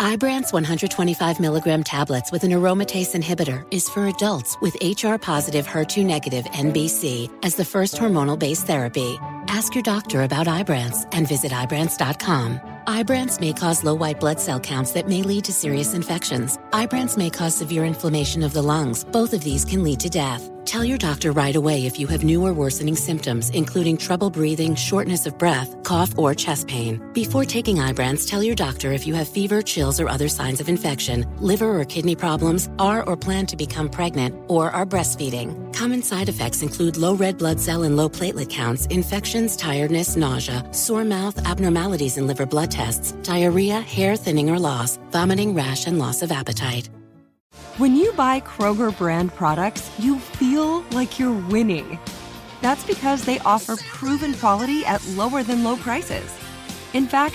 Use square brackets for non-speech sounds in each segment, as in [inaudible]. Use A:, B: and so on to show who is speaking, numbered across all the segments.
A: Ibrance 125 milligram tablets with an aromatase inhibitor is for adults with HR positive HER2 negative MBC as the first hormonal based therapy. Ask your doctor about Ibrance and visit Ibrance.com. Ibrance may cause low white blood cell counts that may lead to serious infections. Ibrance may cause severe inflammation of the lungs. Both of these can lead to death. Tell your doctor right away if you have new or worsening symptoms, including trouble breathing, shortness of breath, cough, or chest pain. Before taking Ibrance, tell your doctor if you have fever, chills, or other signs of infection, liver or kidney problems, are or plan to become pregnant, or are breastfeeding. Common side effects include low red blood cell and low platelet counts, infections, tiredness, nausea, sore mouth, abnormalities in liver blood tests, diarrhea, hair thinning or loss, vomiting, rash, and loss of appetite.
B: When you buy Kroger brand products, you feel like you're winning. That's because they offer proven quality at lower than low prices. In fact,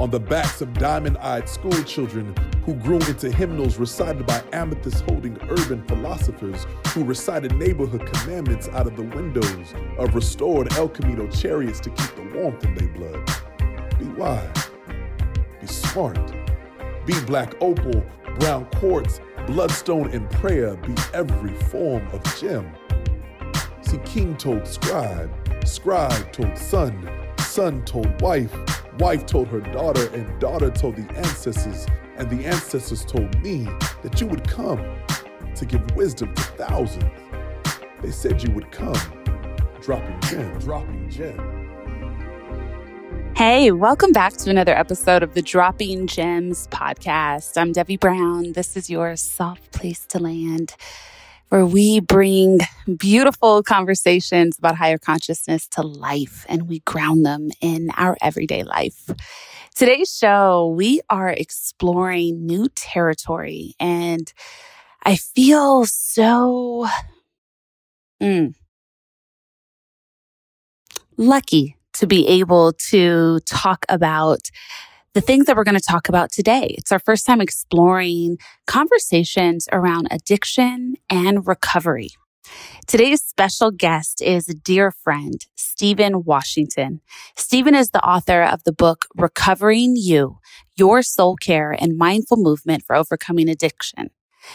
C: On the backs of diamond eyed school children who grew into hymnals recited by amethyst holding urban philosophers who recited neighborhood commandments out of the windows of restored El Camino chariots to keep the warmth in their blood. Be wise. Be smart. Be black opal, brown quartz, bloodstone, and prayer. Be every form of gem. See, king told scribe, scribe told son, son told wife, wife told her daughter, and daughter told the ancestors, and the ancestors told me that you would come to give wisdom to thousands. They said you would come, dropping gem, dropping gem.
D: Hey, welcome back to another episode of the Dropping Gems podcast. I'm Debbie Brown. This is your soft place to land where we bring beautiful conversations about higher consciousness to life and we ground them in our everyday life. Today's show, we are exploring new territory and I feel so mm, lucky to be able to talk about the things that we're going to talk about today. It's our first time exploring conversations around addiction and recovery. Today's special guest is a dear friend, Stephen Washington. Stephen is the author of the book Recovering You, Your Soul Care and Mindful Movement for Overcoming Addiction.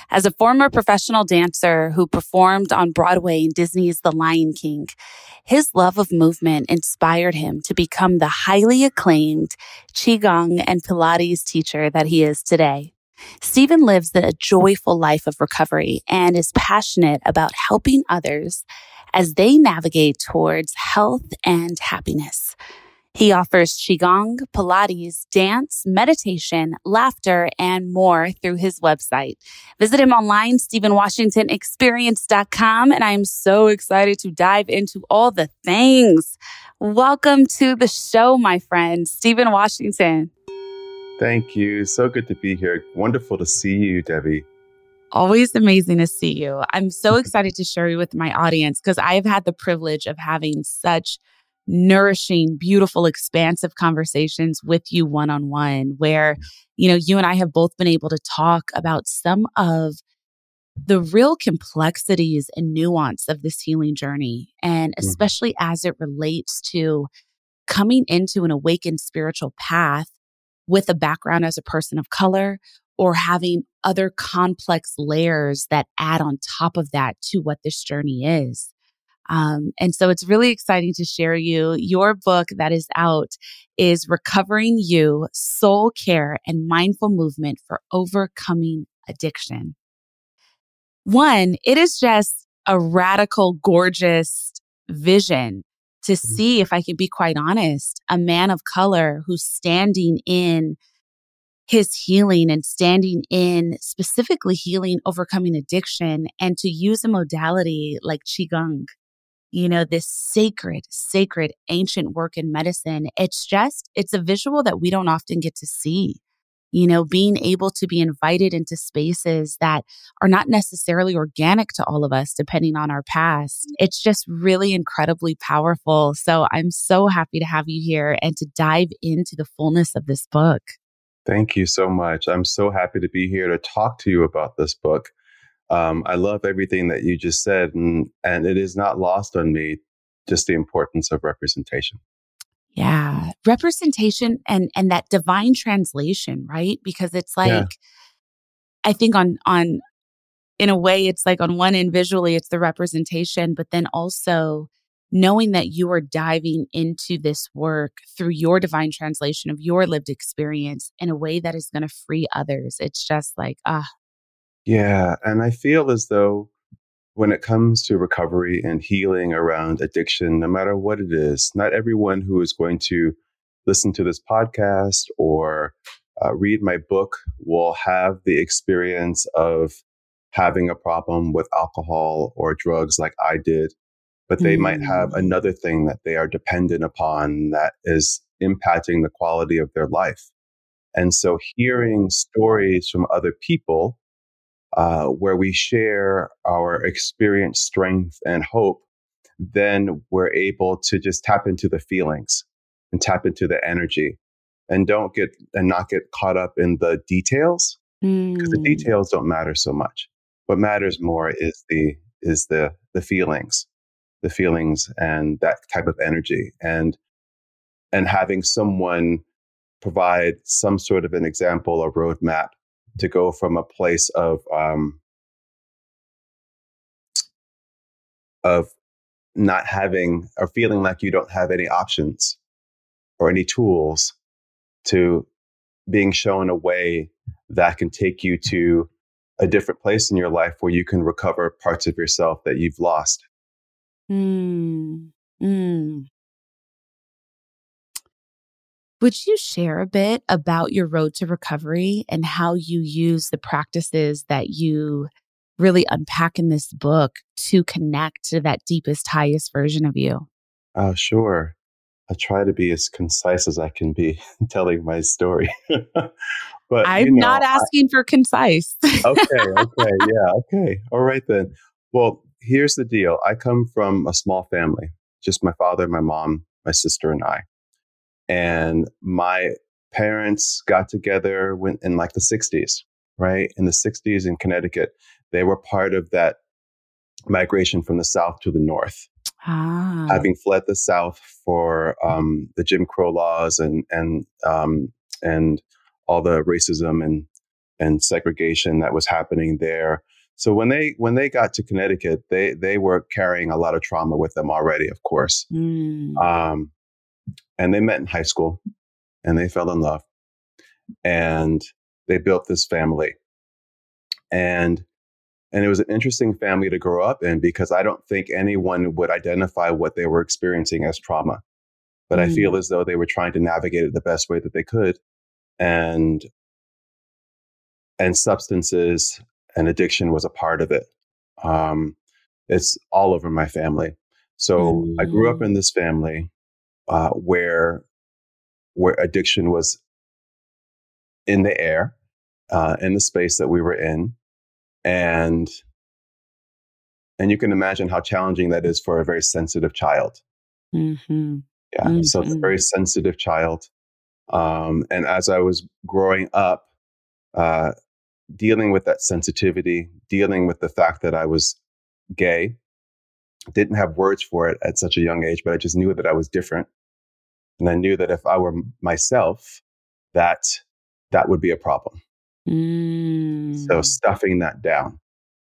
D: As a former professional dancer who performed on Broadway in Disney's The Lion King, his love of movement inspired him to become the highly acclaimed Qigong and Pilates teacher that he is today. Stephen lives a joyful life of recovery and is passionate about helping others as they navigate towards health and happiness. He offers Qigong, Pilates, dance, meditation, laughter, and more through his website. Visit him online, StephenWashingtonExperience.com. And I'm so excited to dive into all the things. Welcome to the show, my friend, Stephen Washington.
E: Thank you. So good to be here. Wonderful to see you, Debbie.
D: Always amazing to see you. I'm so [laughs] excited to share you with my audience because I have had the privilege of having such nourishing, beautiful, expansive conversations with you one on one, where, you know, you and I have both been able to talk about some of the real complexities and nuance of this healing journey. And mm-hmm. especially mm-hmm. as it relates to coming into an awakened spiritual path with a background as a person of color or having other complex layers that add on top of that to what this journey is. Um, and so it's really exciting to share you. Your book that is out is Recovering You Soul Care and Mindful Movement for Overcoming Addiction. One, it is just a radical, gorgeous vision to mm-hmm. see, if I can be quite honest, a man of color who's standing in his healing and standing in specifically healing, overcoming addiction, and to use a modality like Qigong you know, this sacred, sacred ancient work in medicine. It's just, it's a visual that we don't often get to see. You know, being able to be invited into spaces that are not necessarily organic to all of us, depending on our past. Mm-hmm. It's just really incredibly powerful. So I'm so happy to have you here and to dive into the fullness of this book.
E: Thank you so much. I'm so happy to be here to talk to you about this book. Um, I love everything that you just said, and and it is not lost on me just the importance of representation.
D: Yeah, representation and and that divine translation, right? Because it's like, yeah. I think on on in a way, it's like on one end visually, it's the representation, but then also knowing that you are diving into this work through your divine translation of your lived experience in a way that is going to free others. It's just like, ah,
E: yeah. And I feel as though when it comes to recovery and healing around addiction, no matter what it is, not everyone who is going to listen to this podcast or uh, read my book will have the experience of having a problem with alcohol or drugs like I did. But they mm. might have mm. another thing that they are dependent upon that is impacting the quality of their life. And so hearing stories from other people uh, where we share our experience, strength, and hope, then we're able to just tap into the feelings and tap into the energy and don't get and not get caught up in the details because mm. the details don't matter so much. What matters more is the is the the feelings, the feelings and that type of energy and and having someone provide some sort of an example or roadmap to go from a place of um, of not having or feeling like you don't have any options or any tools to being shown a way that can take you to a different place in your life where you can recover parts of yourself that you've lost.
D: Mm. Mm. Would you share a bit about your road to recovery and how you use the practices that you really unpack in this book to connect to that deepest, highest version of you?
E: Oh, sure. I try to be as concise as I can be [laughs] telling my story. [laughs]
D: but I'm you know, not asking I, for concise.
E: okay, [laughs] okay, yeah, okay. All right then. Well, here's the deal. I come from a small family, just my father, my mom, my sister, and I. And my parents got together when, in like the 60s, right? In the 60s in Connecticut. They were part of that migration from the South to the North. Ah. Having fled the South for um, the Jim Crow laws and and um, and all the racism and and segregation that was happening there. So when they when they got to Connecticut, they they were carrying a lot of trauma with them already, of course. Mm. Um, and they met in high school, and they fell in love, and they built this family. And and it was an interesting family to grow up in because I don't think anyone would identify what they were experiencing as trauma. But mm. I feel mm. as though they were trying to navigate it the best way that they could. And and substances and addiction was a part of it. Um, it's all over my family. So mm. I grew up in mm. this family uh, where where addiction was in the air, uh, in the space that we were in, and and you can imagine how challenging that is for a very sensitive child. Mm-hmm. Yeah, mm-hmm. so very sensitive child. Um, and as I was growing up, uh, dealing with that sensitivity, dealing with the fact that I was gay, didn't have words for it at such a young age, but I just knew that I was different, and I knew that if I were myself, that that would be a problem. Mm. So stuffing that down,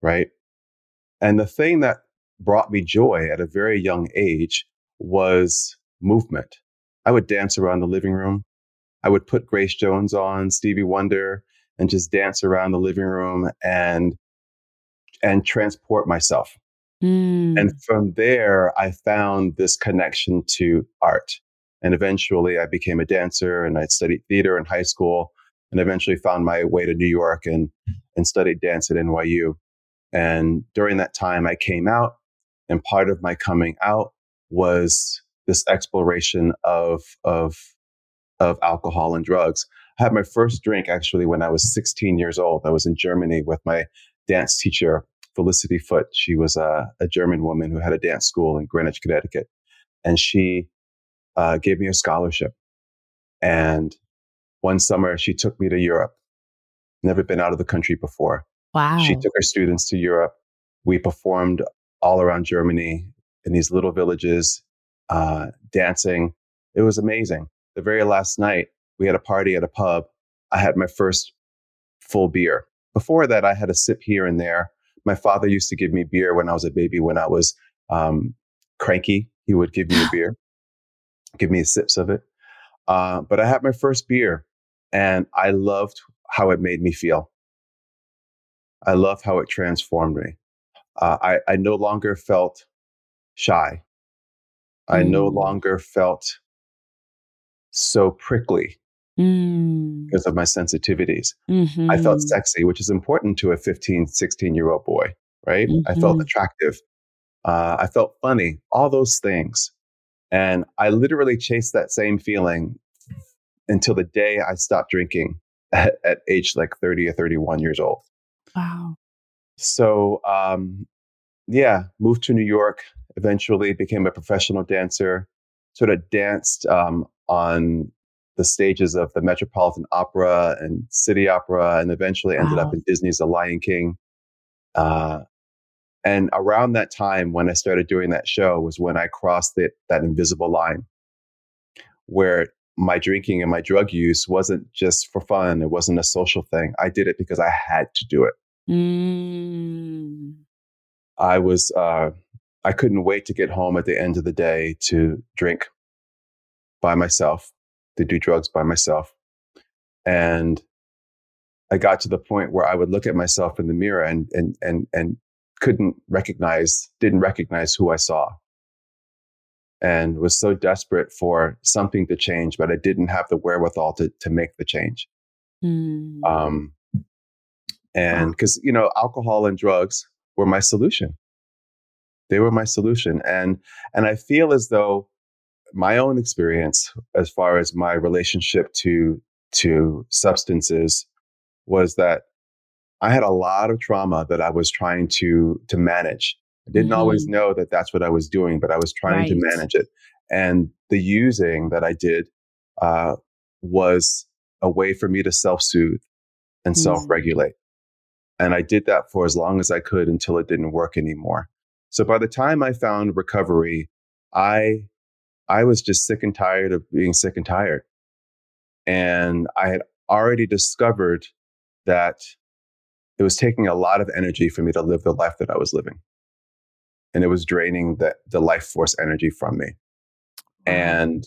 E: right? And the thing that brought me joy at a very young age was movement. I would dance around the living room. I would put Grace Jones on, Stevie Wonder, and just dance around the living room and and transport myself. Mm. And from there, I found this connection to art. And eventually, I became a dancer and I studied theater in high school and eventually found my way to New York and, and studied dance at NYU. And during that time, I came out, and part of my coming out was this exploration of, of, of alcohol and drugs. I had my first drink actually when I was 16 years old. I was in Germany with my dance teacher, Felicity Foot. She was a, a German woman who had a dance school in Greenwich, Connecticut. And she uh, gave me a scholarship. And one summer, she took me to Europe. Never been out of the country before.
D: Wow.
E: She took her students to Europe. We performed all around Germany in these little villages, uh, dancing. It was amazing. The very last night, we had a party at a pub. I had my first full beer. Before that, I had a sip here and there. My father used to give me beer when I was a baby, when I was um, cranky. He would give me a [laughs] beer, give me sips of it. Uh, but I had my first beer and I loved how it made me feel. I loved how it transformed me. Uh, I, I no longer felt shy. I no mm. longer felt so prickly mm. because of my sensitivities. Mm-hmm. I felt mm-hmm. sexy, which is important to a 15, 16 year old boy, right? Mm-hmm. I felt mm-hmm. attractive. Uh, I felt funny, all those things. And I literally chased that same feeling until the day I stopped drinking [laughs] at, at age like 30 or 31 years old.
D: Wow.
E: So, um, yeah, moved to New York, eventually became a professional dancer, sort of danced um, on the stages of the Metropolitan Opera and City Opera, and eventually ended wow. up in Disney's The Lion King. Uh, and around that time, when I started doing that show, was when I crossed the, that invisible line where my drinking and my drug use wasn't just for fun. It wasn't a social thing. I did it because I had to do it. Mm. I was, uh, I couldn't wait to get home at the end of the day to drink by myself, to do drugs by myself. And I got to the point where I would look at myself in the mirror and, and, and, and couldn't recognize, didn't recognize who I saw and was so desperate for something to change, but I didn't have the wherewithal to, to make the change. Mm. Um, And because, you know, alcohol and drugs were my solution. They were my solution. And, and I feel as though my own experience as far as my relationship to, to substances was that I had a lot of trauma that I was trying to, to manage. I didn't mm-hmm. always know that that's what I was doing, but I was trying right. to manage it. And the using that I did uh, was a way for me to self soothe and mm-hmm. self regulate. And I did that for as long as I could until it didn't work anymore. So by the time I found recovery, I I was just sick and tired of being sick and tired. And I had already discovered that it was taking a lot of energy for me to live the life that I was living. And it was draining the, the life force energy from me. And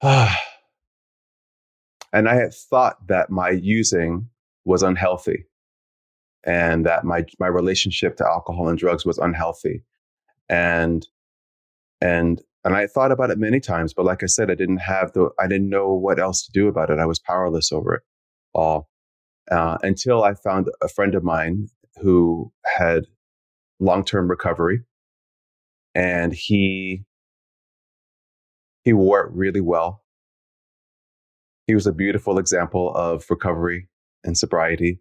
E: uh, [sighs] and I had thought that my using was unhealthy and that my my relationship to alcohol and drugs was unhealthy. And and and I thought about it many times, but like I said, I didn't have the I didn't know what else to do about it. I was powerless over it all uh, until I found a friend of mine who had long term recovery, and he he wore it really well. He was a beautiful example of recovery and sobriety.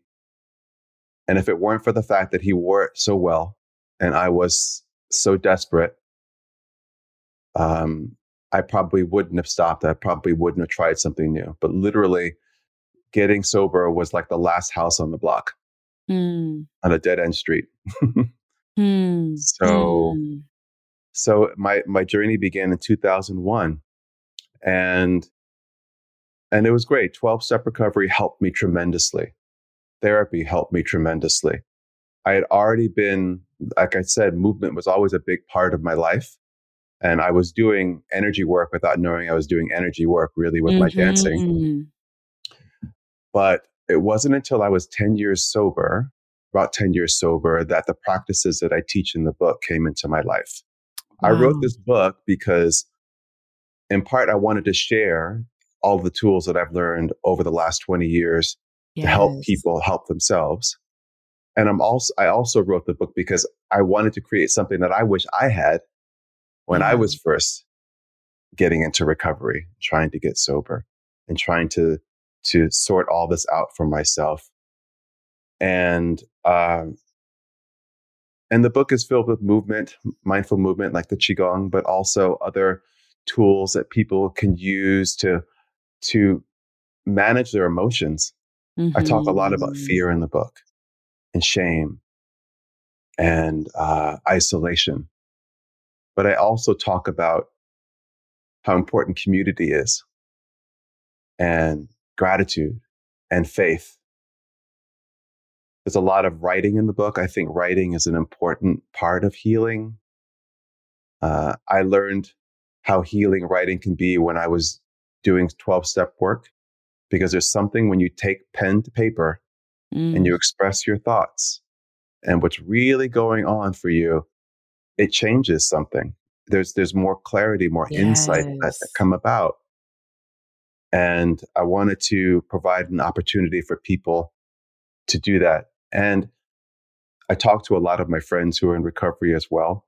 E: And if it weren't for the fact that he wore it so well and I was so desperate, um, I probably wouldn't have stopped. I probably wouldn't have tried something new. But literally, getting sober was like the last house on the block mm. on a dead end street. [laughs] mm. So, mm. so my my journey began in 2001, and and it was great. 12 step recovery helped me tremendously. Therapy helped me tremendously. I had already been, like I said, movement was always a big part of my life. And I was doing energy work without knowing I was doing energy work really with mm-hmm. my dancing. Mm-hmm. But it wasn't until I was 10 years sober, about 10 years sober, that the practices that I teach in the book came into my life. Wow. I wrote this book because, in part, I wanted to share all the tools that I've learned over the last 20 years yes. to help people help themselves. And I'm also, I also wrote the book because I wanted to create something that I wish I had when I was first getting into recovery, trying to get sober and trying to, to sort all this out for myself. And, um, and the book is filled with movement, mindful movement like the Qigong, but also other tools that people can use to to manage their emotions. Mm-hmm. I talk a lot about mm-hmm. fear in the book and shame and uh, isolation. But I also talk about how important community is and gratitude and faith. There's a lot of writing in the book. I think writing is an important part of healing. Uh, I learned how healing writing can be when I was doing 12 step work because there's something when you take pen to paper mm. and you express your thoughts and what's really going on for you, it changes something. There's, there's more clarity, more yes. insight that, that come about. And I wanted to provide an opportunity for people to do that. And I talk to a lot of my friends who are in recovery as well.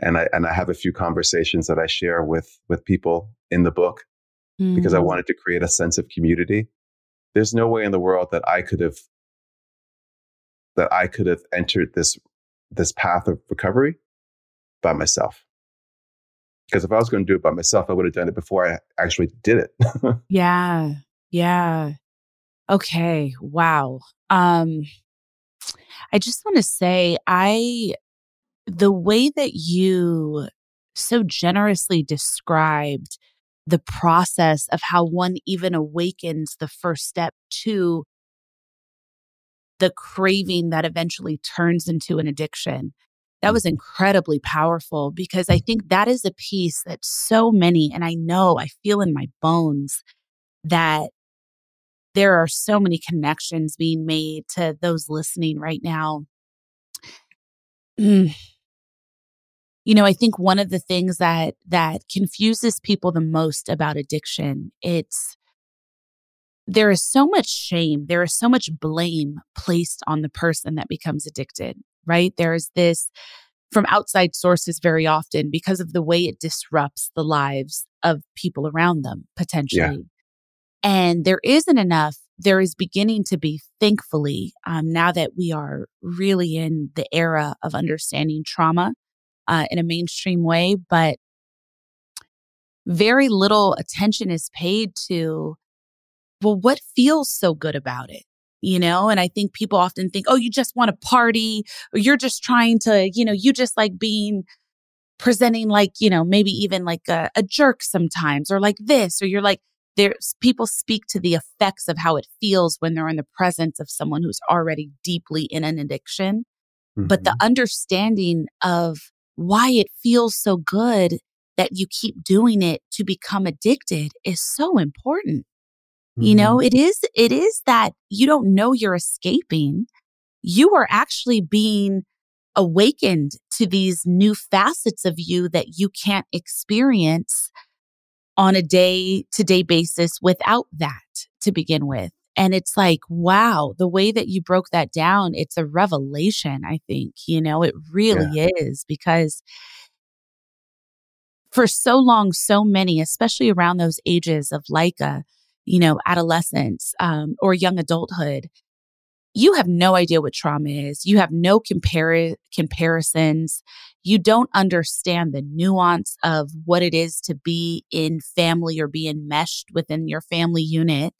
E: And I, and I have a few conversations that I share with, with people in the book mm. because I mm. wanted to create a sense of community. There's no way in the world that I could have that I could have entered this this path of recovery by myself. Because if I was going to do it by myself, I would have done it before I actually did it. [laughs]
D: yeah. Yeah. Okay. Wow. Um I just want to say I the way that you so generously described the process of how one even awakens the first step to the craving that eventually turns into an addiction. That was mm-hmm. incredibly powerful because I think that is a piece that so many, and I know I feel in my bones that there are so many connections being made to those listening right now. Mm you know i think one of the things that that confuses people the most about addiction it's there is so much shame, there is so much blame placed on the person that becomes addicted, right? There's this from outside sources very often because of the way it disrupts the lives of people around them potentially. Yeah. And there isn't enough. There is beginning to be, thankfully, um, now that we are really in the era of understanding trauma uh, in a mainstream way, but very little attention is paid to, well, what feels so good about it? You know, and I think people often think, oh, you just want to party or you're just trying to, you know, you just like being presenting like, you know, maybe even like a, a jerk sometimes or like this, or you're like, there's people speak to the effects of how it feels when they're in the presence of someone who's already deeply in an addiction. Mm-hmm. But the mm-hmm. understanding of why it feels so good that you keep doing it to become addicted is so important. Mm-hmm. You know, it is, it is that you don't know you're escaping. You are actually being awakened to these new facets of you that you can't experience on a day to day basis without that to begin with. And it's like, wow, the way that you broke that down, it's a revelation, I think. You know, it really yeah. is because for so long, so many, especially around those ages of like a, you know, adolescence um, or young adulthood, you have no idea what trauma is. You have no compar- comparisons. You don't understand the nuance of what it is to be in family or be enmeshed within your family unit.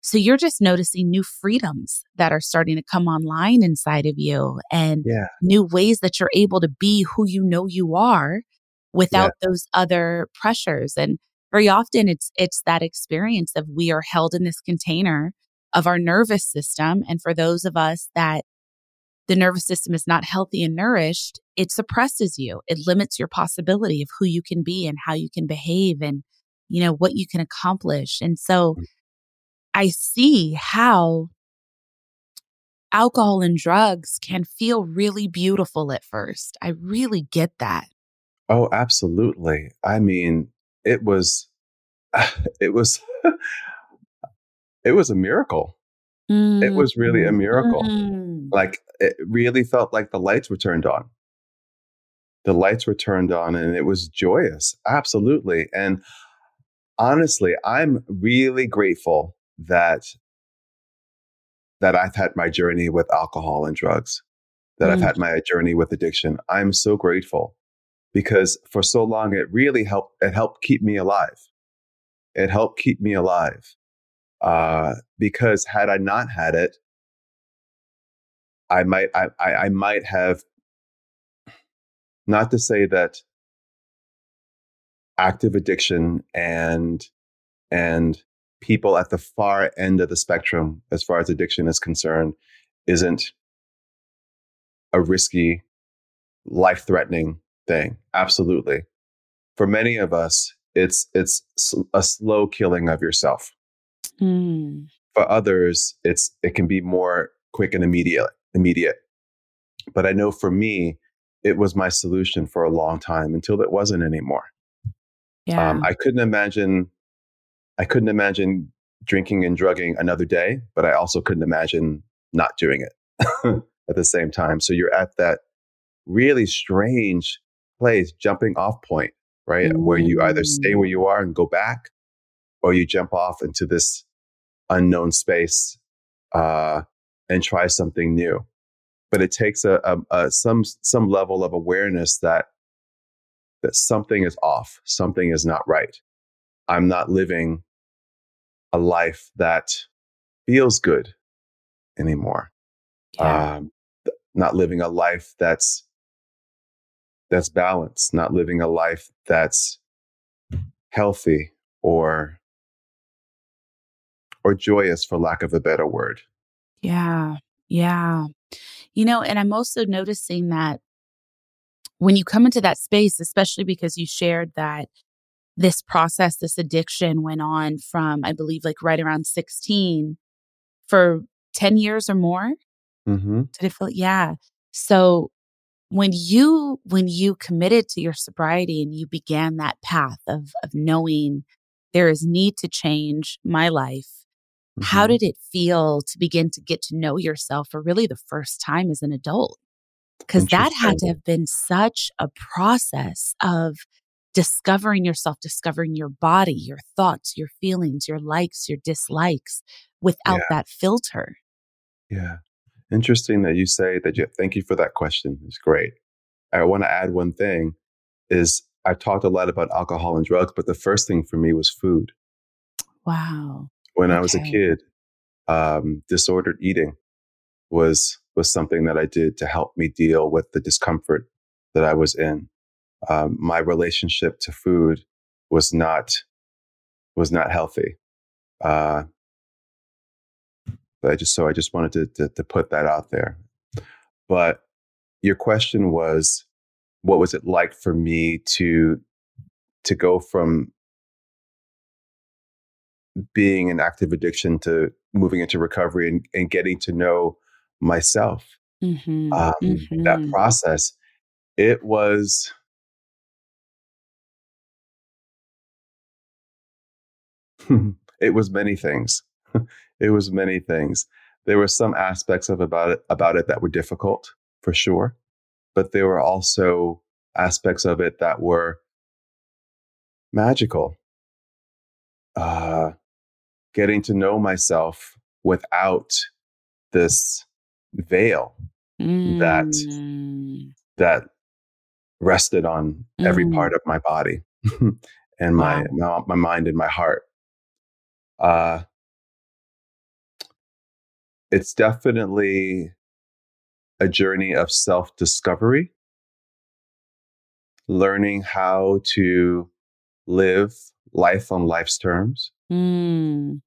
D: So you're just noticing new freedoms that are starting to come online inside of you and yeah. new ways that you're able to be who you know you are without yeah. those other pressures. And very often it's it's that experience of we are held in this container of our nervous system. And for those of us that the nervous system is not healthy and nourished, it suppresses you. It limits your possibility of who you can be and how you can behave and, you know, what you can accomplish. And so mm. I see how alcohol and drugs can feel really beautiful at first. I really get that.
E: Oh, absolutely. I mean, it was, [sighs] it was, [laughs] it was a miracle. Mm. It was really a miracle. Mm. Like it really felt like the lights were turned on. The lights were turned on and it was joyous. Absolutely. And honestly, I'm really grateful that that I've had my journey with alcohol and drugs, that mm. I've had my journey with addiction. I'm so grateful because for so long it really helped it helped keep me alive. It helped keep me alive. Uh, because had I not had it, I might I, I, I might have not to say that active addiction and and people at the far end of the spectrum as far as addiction is concerned isn't a risky life threatening thing absolutely for many of us it's it's a slow killing of yourself Mm. For others, it's it can be more quick and immediate. Immediate. But I know for me, it was my solution for a long time until it wasn't anymore. Yeah. Um, I couldn't imagine. I couldn't imagine drinking and drugging another day, but I also couldn't imagine not doing it [laughs] at the same time. So you're at that really strange place, jumping off point, right? Mm. Where you either stay where you are and go back, or you jump off into this unknown space uh, and try something new. But it takes a, a, a, some some level of awareness that that something is off, something is not right. I'm not living a life that feels good anymore. Yeah. Um, not living a life that's that's balanced, not living a life that's healthy or or joyous, for lack of a better word.
D: Yeah. Yeah. You know, and I'm also noticing that when you come into that space, especially because you shared that this process, this addiction went on from, I believe, like right around 16 for 10 years or more. Mm-hmm. Did it feel? Yeah. So when you when you committed to your sobriety and you began that path of of knowing there is need to change my life Mm-hmm. How did it feel to begin to get to know yourself for really the first time as an adult? Because that had to have been such a process of discovering yourself, discovering your body, your thoughts, your feelings, your likes, your dislikes without yeah. that filter.
E: Yeah. Interesting that you say that you thank you for that question. It's great. I want to add one thing is I talked a lot about alcohol and drugs, but the first thing for me was food.
D: Wow.
E: When okay. I was a kid, um, disordered eating was was something that I did to help me deal with the discomfort that I was in. Um, my relationship to food was not was not healthy. Uh, I just so I just wanted to, to, to put that out there. But your question was, what was it like for me to to go from being an active addiction to moving into recovery and, and getting to know myself. Mm-hmm. Um, mm-hmm. That process, it was. [laughs] it was many things. [laughs] it was many things. There were some aspects of about it about it that were difficult for sure, but there were also aspects of it that were magical. Uh, getting to know myself without this veil mm. that that rested on mm. every part of my body [laughs] and my, wow. my, my mind and my heart. Uh, it's definitely a journey of self discovery, learning how to live life on life's terms, Mm.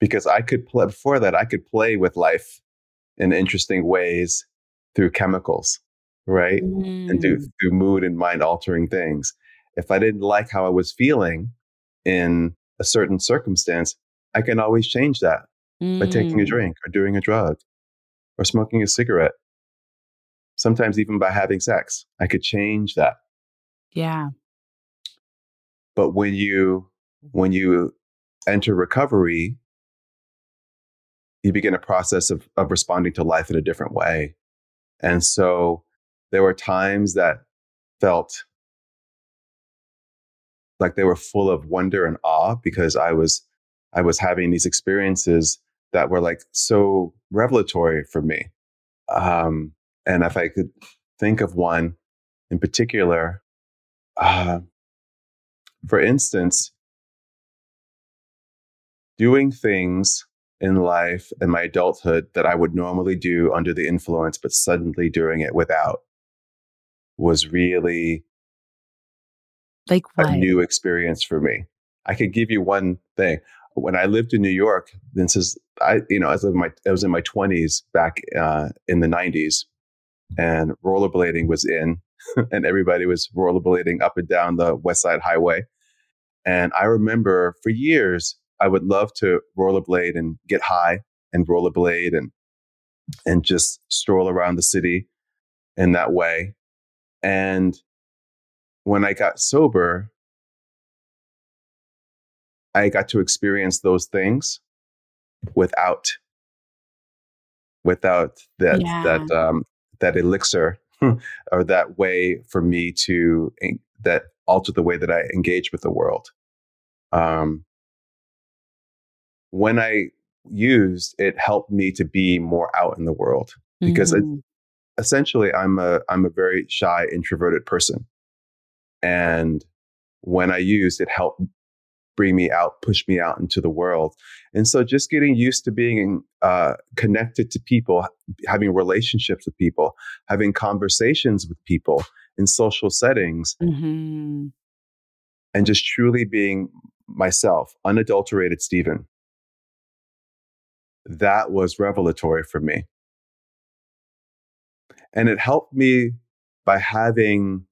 E: Because I could play before that, I could play with life in interesting ways through chemicals, right? Mm. And through, through mood and mind altering things. If I didn't like how I was feeling in a certain circumstance, I can always change that mm. by taking a mm. drink or doing a drug or smoking a cigarette. Sometimes even by having sex, I could change that.
D: Yeah.
E: But when you when you enter recovery, you begin a process of, of responding to life in a different way. And so there were times that felt like they were full of wonder and awe because I was I was having these experiences that were like so revelatory for me. Um, and if I could think of one in particular, uh, for instance, doing things in life in my adulthood that I would normally do under the influence, but suddenly doing it without was really
D: like what?
E: a new experience for me. I could give you one thing. When I lived in New York, this is I, you know, I was in my I was in my twenties back uh, in the nineties, and rollerblading was in, [laughs] and everybody was rollerblading up and down the West Side Highway. And I remember for years I would love to rollerblade and get high and rollerblade and and just stroll around the city in that way. And when I got sober, I got to experience those things without without that yeah. that um, that elixir [laughs] or that way for me to that alter the way that I engage with the world. Um, when I used, it helped me to be more out in the world because mm-hmm. it, essentially I'm a I'm a very shy introverted person, and when I used, it helped bring me out, push me out into the world. And so just getting used to being uh, connected to people, having relationships with people, having conversations with people in social settings, mm-hmm. and just truly being myself, unadulterated Stephen that was revelatory for me. And it helped me by having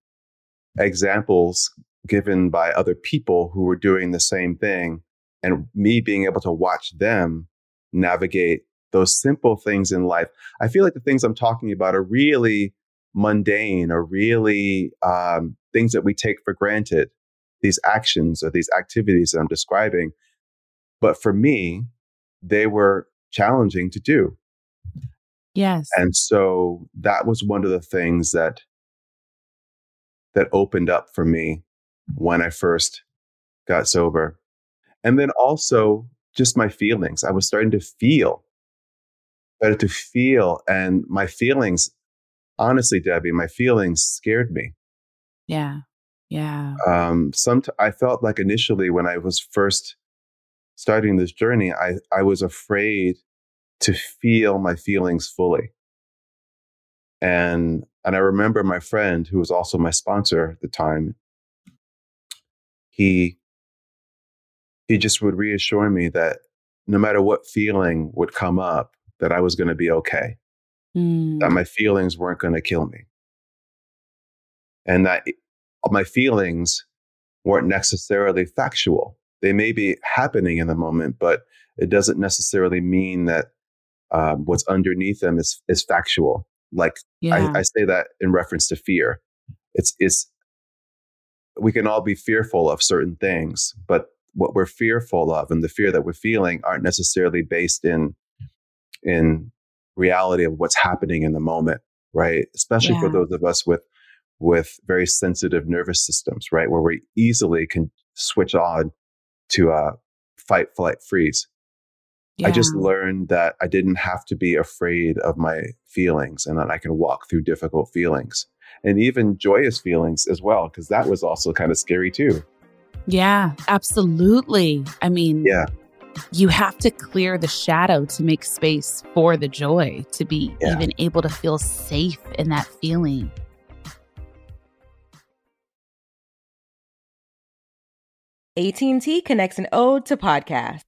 E: examples given by other people who were doing the same thing and me being able to watch them navigate those simple things in life. I feel like the things I'm talking about are really mundane or really um, things that we take for granted. These actions or these activities that I'm describing, But for me, they were challenging to do.
D: Yes.
E: And so that was one of the things that that opened up for me when I first got sober. And then also just my feelings. I was starting to feel, started to feel, and my feelings, honestly, Debbie, my feelings scared me.
D: Yeah. Yeah.
E: Um, some I felt like initially when I was first starting this journey, I, I was afraid to feel my feelings fully. And and I remember my friend who was also my sponsor at the time, he he just would reassure me that no matter what feeling would come up, that I was going to be okay.
D: Mm.
E: That my feelings weren't going to kill me. And that my feelings weren't necessarily factual. They may be happening in the moment, but it doesn't necessarily mean that um, what's underneath them is is factual. Like
D: Yeah.
E: I, I say that in reference to fear. It's it's we can all be fearful of certain things, but what we're fearful of and the fear that we're feeling aren't necessarily based in in reality of what's happening in the moment, right? Especially for those of us with with very sensitive nervous systems, right? Where we easily can switch on to uh, fight, flight, freeze. I just learned that I didn't have to be afraid of my feelings and that I can walk through difficult feelings and even joyous feelings as well, because that was also kind of scary too.
D: Yeah, absolutely. I mean,
E: Yeah.
D: you have to clear the shadow to make space for the joy, to be
E: Yeah.
D: even able to feel safe in that feeling.
F: AT&T connects an ode to podcast.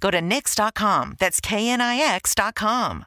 G: Go to Knix.com. That's KNIX.com.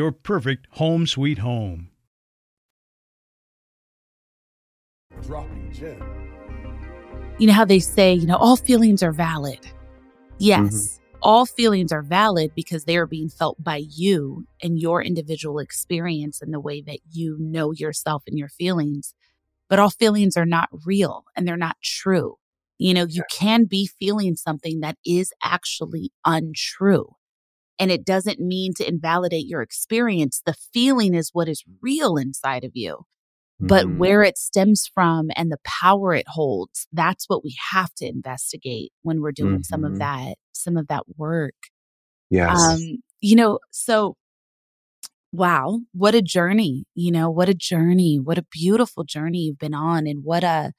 H: your perfect home sweet home.
C: Dropping gem.
D: You know how they say, you know, all feelings are valid. Yes,
E: Mhm.
D: all feelings are valid because they are being felt by you and your individual experience and the way that you know yourself and your feelings. But all feelings are not real and they're not true. You know, you can be feeling something that is actually untrue. And it doesn't mean to invalidate your experience. The feeling is what is real inside of you. But
E: Mhm.
D: where it stems from and the power it holds, that's what we have to investigate when we're doing some of
E: Mhm.
D: that, some of that work.
E: yes.
D: Um, you know, so wow, what a journey, you know, what a journey, what a beautiful journey you've been on, and what a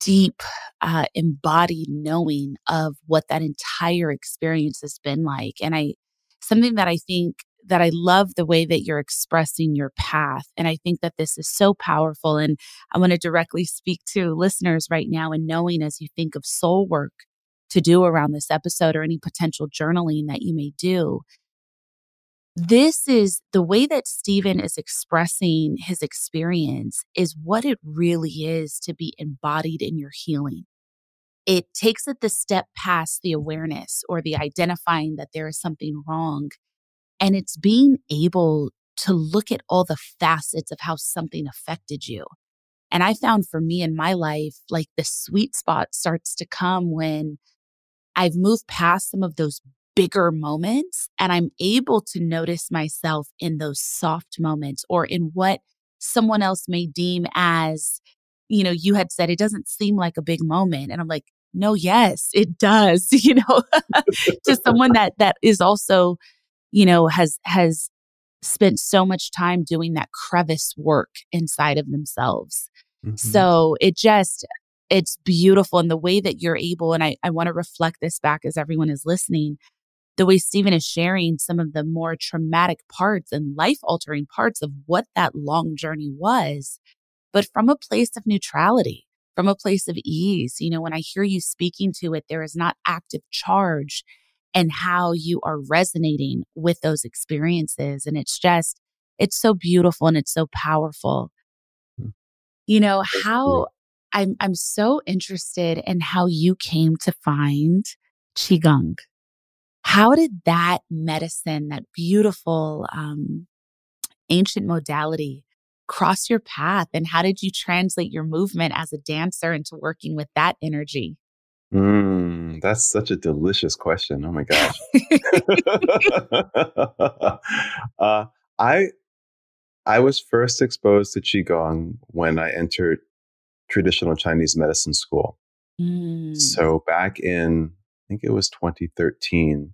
D: deep, uh, embodied knowing of what that entire experience has been like. And I, something that I think that I love the way that you're expressing your path. And I think that this is so powerful. And I want to directly speak to listeners right now and knowing as you think of soul work to do around this episode or any potential journaling that you may do. This is the way that Stephen is expressing his experience is what it really is to be embodied in your healing. It takes it the step past the awareness or the identifying that there is something wrong. And it's being able to look at all the facets of how something affected you. And I found for me in my life, like the sweet spot starts to come when I've moved past some of those bigger moments and I'm able to notice myself in those soft moments or in what someone else may deem as, you know, you had said it doesn't seem like a big moment. And I'm like, no, yes, it does, [laughs] you know, to someone that that is also, you know, has has spent so much time doing that crevice work inside of themselves.
E: Mhm.
D: So it just, it's beautiful. And the way that you're able, and I, I want to reflect this back as everyone is listening, the way Stephen is sharing some of the more traumatic parts and life altering parts of what that long journey was, but from a place of neutrality, from a place of ease. You know, when I hear you speaking to it, there is not active charge and how you are resonating with those experiences. And it's just, it's so beautiful and it's so powerful.
E: Mm.
D: You know, how. I'm I'm so interested in how you came to find Qigong. How did that medicine, that beautiful um, ancient modality, cross your path? And how did you translate your movement as a dancer into working with that energy?
E: Mm, that's such a delicious question. Oh my gosh. [laughs] uh, I I was first exposed to qigong when I entered traditional Chinese medicine school.
D: Mm.
E: So back in think it was 2013.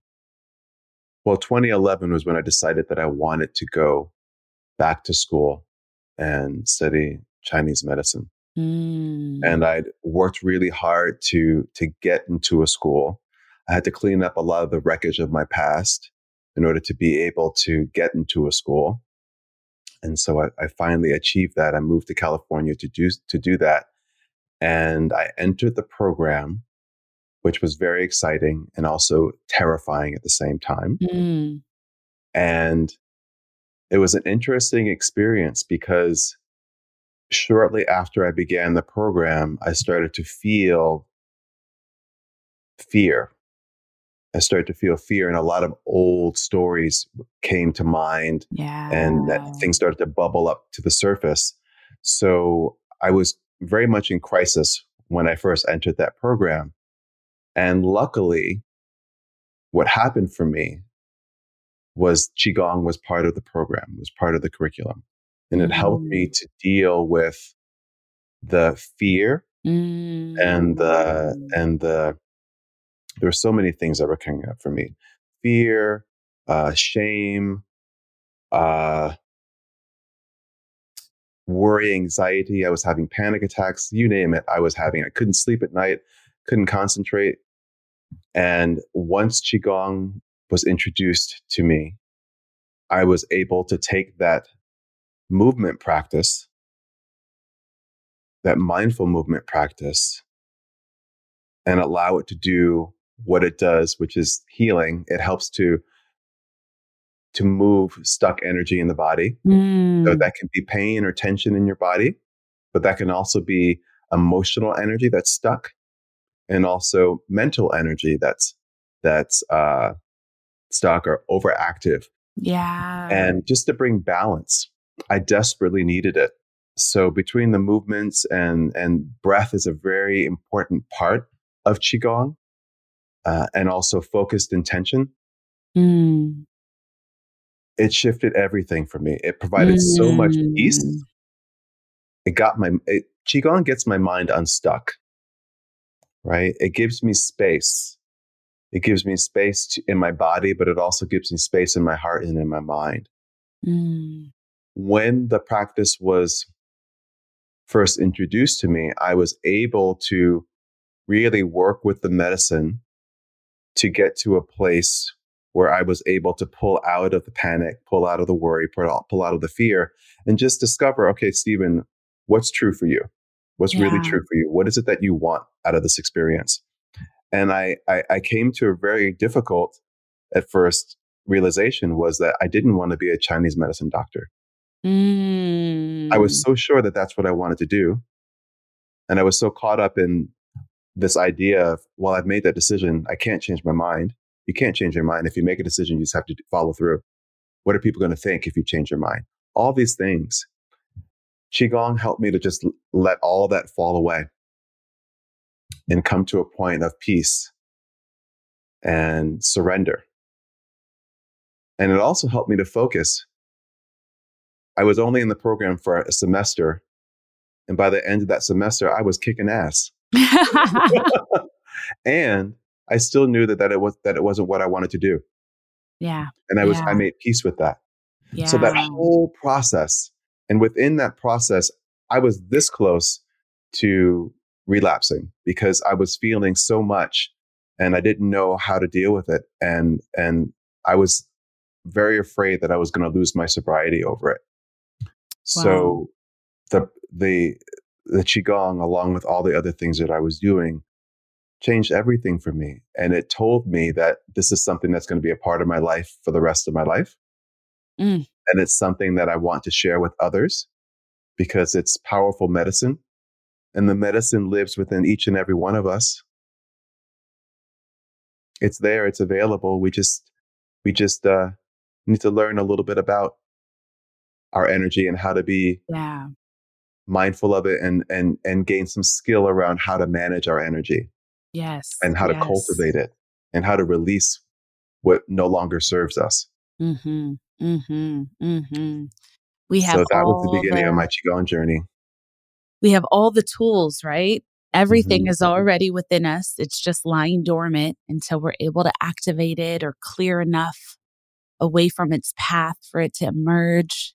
E: Well, 2011 was when I decided that I wanted to go back to school and study Chinese medicine
D: Mm.
E: and I'd worked really hard to to get into a school. I had to clean up a lot of the wreckage of my past in order to be able to get into a school. And so I, I finally achieved that. I moved to California to do to do that, and I entered the program, which was very exciting and also terrifying at the same time.
D: Mm.
E: And it was an interesting experience because shortly after I began the program, I started to feel fear I started to feel fear, and a lot of old stories came to mind,
D: Yeah.
E: and that things started to bubble up to the surface. So I was very much in crisis when I first entered that program. And luckily, what happened for me was Qigong was part of the program, was part of the curriculum. And it helped me to deal with the fear
D: Mm.
E: and the and the there were so many things that were coming up for me. Fear uh shame uh worry anxiety. I was having panic attacks you name it. I was having i couldn't sleep at night couldn't concentrate and once qigong was introduced to me i was able to take that movement practice that mindful movement practice and allow it to do what it does which is healing. It helps to to move stuck energy in the body. So
D: Mm.
E: that can be pain or tension in your body but that can also be emotional energy that's stuck and also mental energy that's that's uh stuck or overactive
D: Yeah.
E: and just to bring balance i desperately needed it so between the movements and and breath is a very important part of qigong uh, and also focused intention
D: Mm.
E: it shifted everything for me it provided so much peace
D: Mm.
E: it got my it, qigong gets my mind unstuck right it gives me space it gives me space to, in my body but it also gives me space in my heart and in my mind
D: Mm.
E: when the practice was first introduced to me, I was able to really work with the medicine to get to a place where I was able to pull out of the panic, pull out of the worry, pull out, pull out of the fear, and just discover okay, Stephen, what's true for you? What's really true for you? What is it that you want out of this experience? And I, I, I came to a very difficult at first realization was that I didn't want to be a Chinese medicine doctor.
D: Mm.
E: I was so sure that that's what I wanted to do. And I was so caught up in this idea of, well, I've made that decision. I can't change my mind. You can't change your mind. If you make a decision, you just have to follow through. What are people going to think if you change your mind? All these things. Qigong helped me to just let all that fall away and come to a point of peace and surrender. And it also helped me to focus I was only in the program for a semester. And by the end of that semester, I was kicking ass. [laughs] and I still knew that, that it was that it wasn't what I wanted to do.
D: yeah.
E: And I was
D: Yeah.
E: I made peace with that.
D: Yeah.
E: So that whole process, and within that process, I was this close to relapsing because I was feeling so much and I didn't know how to deal with it. And and I was very afraid that I was going to lose my sobriety over it. So the the the qigong, along with all the other things that I was doing, changed everything for me. And it told me that this is something that's going to be a part of my life for the rest of my life.
D: Mm.
E: And it's something that I want to share with others because it's powerful medicine. And the medicine lives within each and every one of us. It's there, it's available. We just we just uh, need to learn a little bit about our energy and how to be
D: Yeah.
E: mindful of it and and and gain some skill around how to manage our energy
D: Yes.
E: and how to
D: yes.
E: cultivate it and how to release what no longer serves us.
D: Mm-hmm. Mm-hmm. Mm-hmm. We have
E: So that was the beginning
D: the-
E: of my qigong journey.
D: we have all the tools, right? Everything
E: Mhm.
D: is already within us. It's just lying dormant until we're able to activate it or clear enough away from its path for it to emerge.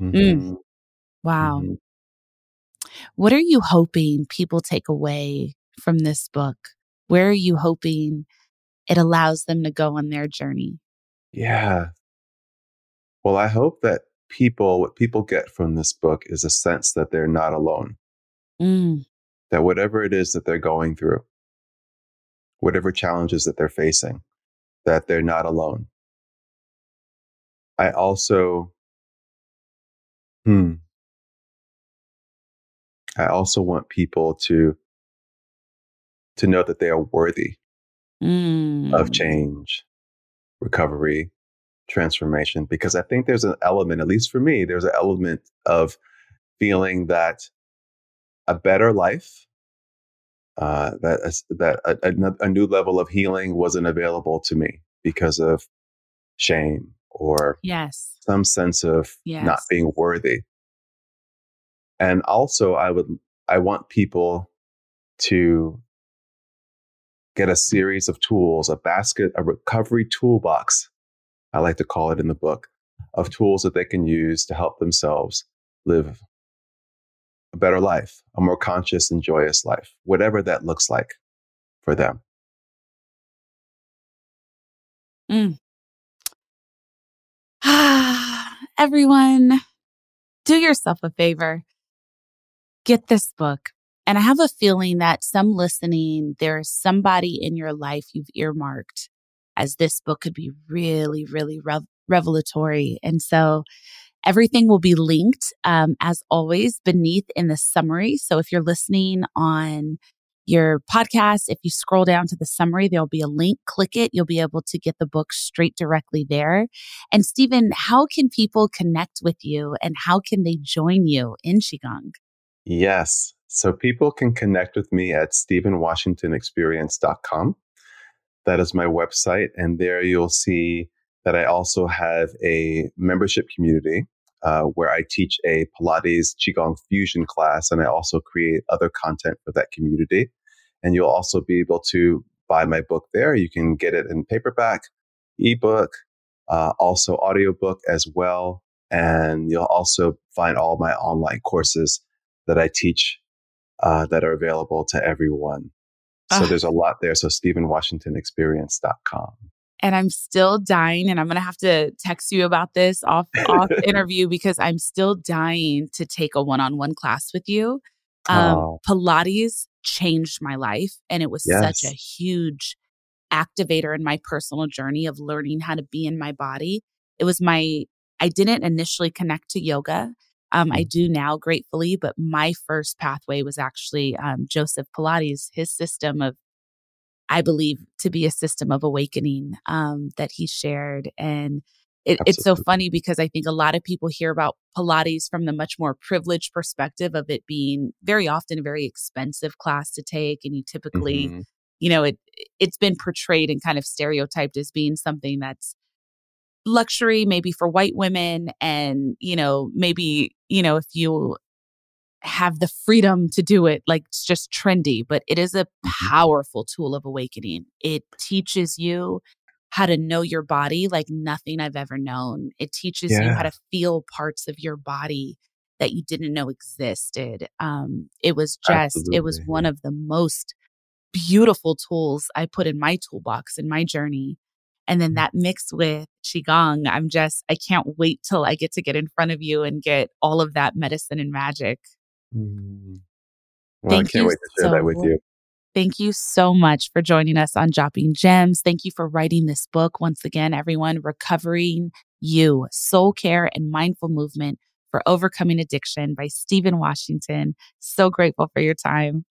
E: Mhm.
D: Wow.
E: Mhm.
D: What are you hoping people take away from this book? Where are you hoping it allows them to go on their journey?
E: Yeah. Well, I hope that people, what people get from this book is a sense that they're not alone,
D: Mm,
E: that whatever it is that they're going through, whatever challenges that they're facing, that they're not alone. I also, hmm, I also want people to, to know that they are worthy
D: mm.
E: of change, recovery, transformation. Because I think there's an element, at least for me, there's an element of feeling that a better life, uh, that that a, a, a new level of healing wasn't available to me because of shame or
D: yes
E: some sense of
D: yes.
E: not being worthy and also i would i want people to get a series of tools a basket a recovery toolbox i like to call it in the book of tools that they can use to help themselves live a better life a more conscious and joyous life whatever that looks like for them
D: mm. [sighs] Everyone, do yourself a favor. Get this book. And I have a feeling that some listening, there's somebody in your life you've earmarked as this book could be really, really rev- revelatory. And so everything will be linked, um, as always, beneath in the summary. So if you're listening on your podcast. If you scroll down to the summary, there'll be a link. Click it. You'll be able to get the book straight directly there. And Stephen, how can people connect with you and how can they join you in Qigong?
E: Yes. So people can connect with me at StephenWashingtonExperience.com. That is my website. And there you'll see that I also have a membership community uh, where I teach a Pilates Qigong fusion class, and I also create other content for that community. And you'll also be able to buy my book there. You can get it in paperback, ebook, uh, also audiobook as well. And you'll also find all my online courses that I teach uh, that are available to everyone. So uh, there's a lot there. So StephenWashingtonExperience.com
D: and I'm still dying. And I'm gonna have to text you about this off off [laughs] interview because I'm still dying to take a one on one class with you. Um, oh. Pilates changed my life, and it was yes. such a huge activator in my personal journey of learning how to be in my body. It was my I didn't initially connect to yoga. Um, I mm. do now, gratefully, but my first pathway was actually um, Joseph Pilates, his system of I believe to be a system of awakening um, that he shared. And it, it's so funny because I think a lot of people hear about Pilates from the much more privileged perspective of it being very often a very expensive class to take. And you typically, mm-hmm. you know, it it's been portrayed and kind of stereotyped as being something that's luxury maybe for white women and you know maybe you know if you have the freedom to do it like it's just trendy, but it is a mm-hmm. powerful tool of awakening. It teaches you how to know your body like nothing I've ever known. It teaches yeah. you how to feel parts of your body that you didn't know existed. Um, it was just, Absolutely. it was one of the most beautiful tools I put in my toolbox in my journey. And then mm-hmm. that mixed with Qigong, I'm just, I can't wait till I get to get in front of you and get all of that medicine and magic.
E: Mm. Well, Thank I can't wait to share so, that with you.
D: Thank you so much for joining us on Dropping Gems. Thank you for writing this book. Once again, everyone, Recovering You Soul Care and Mindful Movement for Overcoming Addiction by Stephen Washington. So grateful for your time.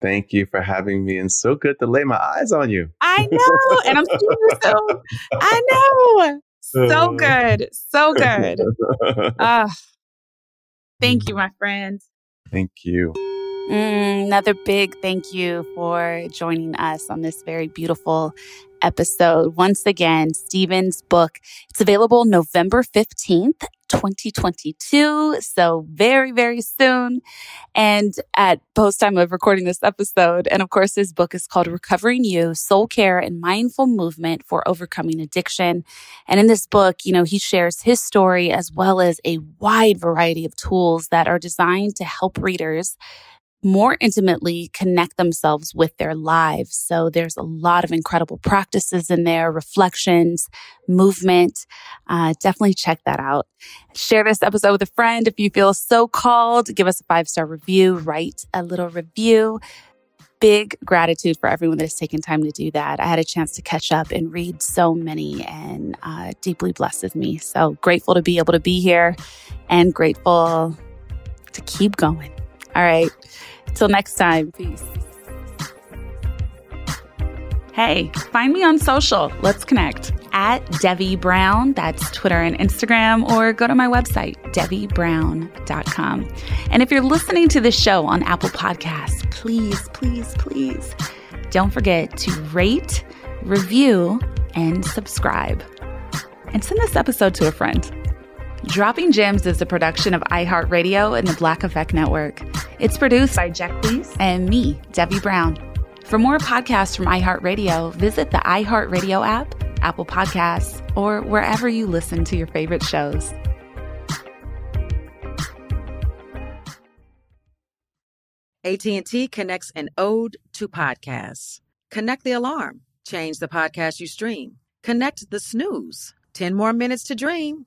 E: Thank you for having me and so good to lay my eyes on you.
D: I [laughs] know. And I'm you soon. I know. So good. So good. [laughs] Uh, Thank you, my friend.
E: Thank you.
D: Mm, another big thank you for joining us on this very beautiful episode. Once again, Stephen's book. It's available November 15th 2022. So very, very soon. And at post time of recording this episode. And of course, his book is called Recovering You, Soul Care and Mindful Movement for Overcoming Addiction. And in this book, you know, he shares his story as well as a wide variety of tools that are designed to help readers more intimately connect themselves with their lives. So there's a lot of incredible practices in there, reflections, movement. Uh, definitely check that out. Share this episode with a friend if you feel so called. Give us a five star review, write a little review. Big gratitude for everyone that has taken time to do that. I had a chance to catch up and read so many and uh, deeply blesses me. So grateful to be able to be here and grateful to keep going. All right. Till next time. Peace. Hey, find me on social. Let's connect at Devi Brown. That's Twitter and Instagram, or go to my website, DeviBrown.com. And if you're listening to this show on Apple Podcasts, please, please, please don't forget to rate, review, and subscribe. And send this episode to a friend. Dropping Gems is a production of iHeartRadio and the Black Effect Network. It's produced by Jack Lees and me, Devi Brown. For more podcasts from iHeartRadio, visit the iHeartRadio app, Apple Podcasts, or wherever you listen to your favorite shows.
I: AT&T connects an ode to podcasts. Connect the alarm. Change the podcast you stream. Connect the snooze. 10 more minutes to dream.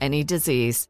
J: any disease.